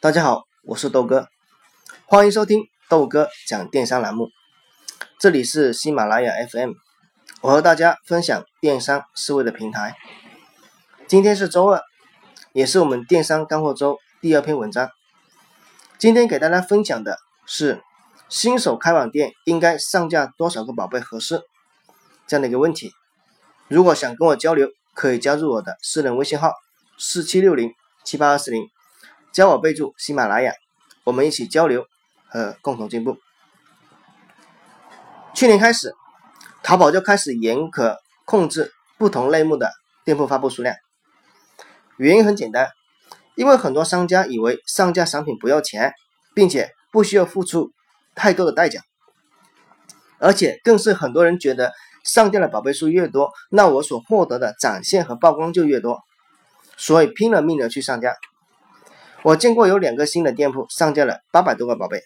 大家好，我是豆哥，欢迎收听豆哥讲电商栏目。这里是喜马拉雅 FM，我和大家分享电商思维的平台。今天是周二，也是我们电商干货周第二篇文章。今天给大家分享的是新手开网店应该上架多少个宝贝合适这样的一个问题。如果想跟我交流，可以加入我的私人微信号四七六零七八二四零。加我备注喜马拉雅，我们一起交流和共同进步。去年开始，淘宝就开始严格控制不同类目的店铺发布数量。原因很简单，因为很多商家以为上架商品不要钱，并且不需要付出太多的代价，而且更是很多人觉得上架的宝贝数越多，那我所获得的展现和曝光就越多，所以拼了命的去上架。我见过有两个新的店铺上架了八百多个宝贝，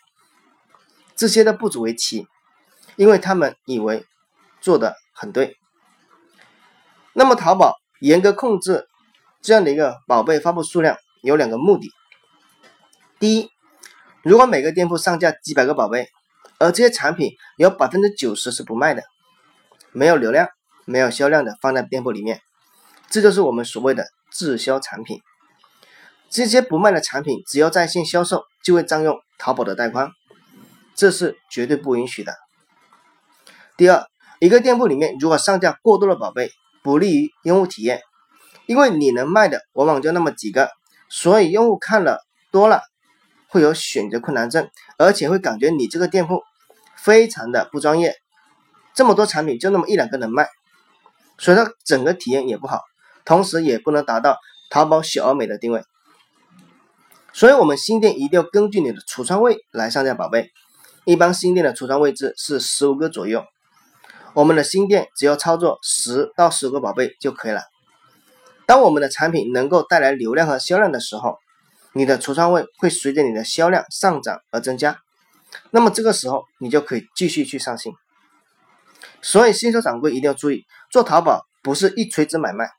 这些都不足为奇，因为他们以为做的很对。那么淘宝严格控制这样的一个宝贝发布数量有两个目的：第一，如果每个店铺上架几百个宝贝，而这些产品有百分之九十是不卖的，没有流量、没有销量的放在店铺里面，这就是我们所谓的滞销产品。这些不卖的产品，只要在线销售，就会占用淘宝的带宽，这是绝对不允许的。第二，一个店铺里面如果上架过多的宝贝，不利于用户体验，因为你能卖的往往就那么几个，所以用户看了多了，会有选择困难症，而且会感觉你这个店铺非常的不专业，这么多产品就那么一两个能卖，所以它整个体验也不好，同时也不能达到淘宝小而美的定位。所以，我们新店一定要根据你的橱窗位来上架宝贝。一般新店的橱窗位置是十五个左右，我们的新店只要操作十到十五个宝贝就可以了。当我们的产品能够带来流量和销量的时候，你的橱窗位会随着你的销量上涨而增加。那么这个时候，你就可以继续去上新。所以，新手掌柜一定要注意，做淘宝不是一锤子买卖。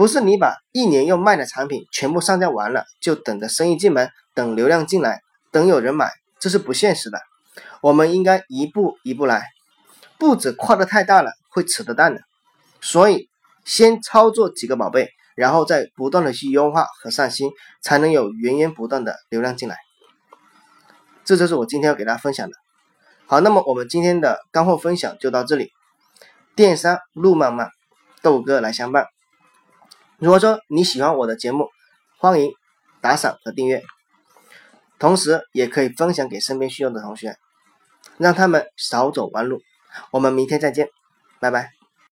不是你把一年要卖的产品全部上架完了，就等着生意进门，等流量进来，等有人买，这是不现实的。我们应该一步一步来，步子跨得太大了会扯得淡的。所以先操作几个宝贝，然后再不断的去优化和上新，才能有源源不断的流量进来。这就是我今天要给大家分享的。好，那么我们今天的干货分享就到这里。电商路漫漫，豆哥来相伴。如果说你喜欢我的节目，欢迎打赏和订阅，同时也可以分享给身边需要的同学，让他们少走弯路。我们明天再见，拜拜。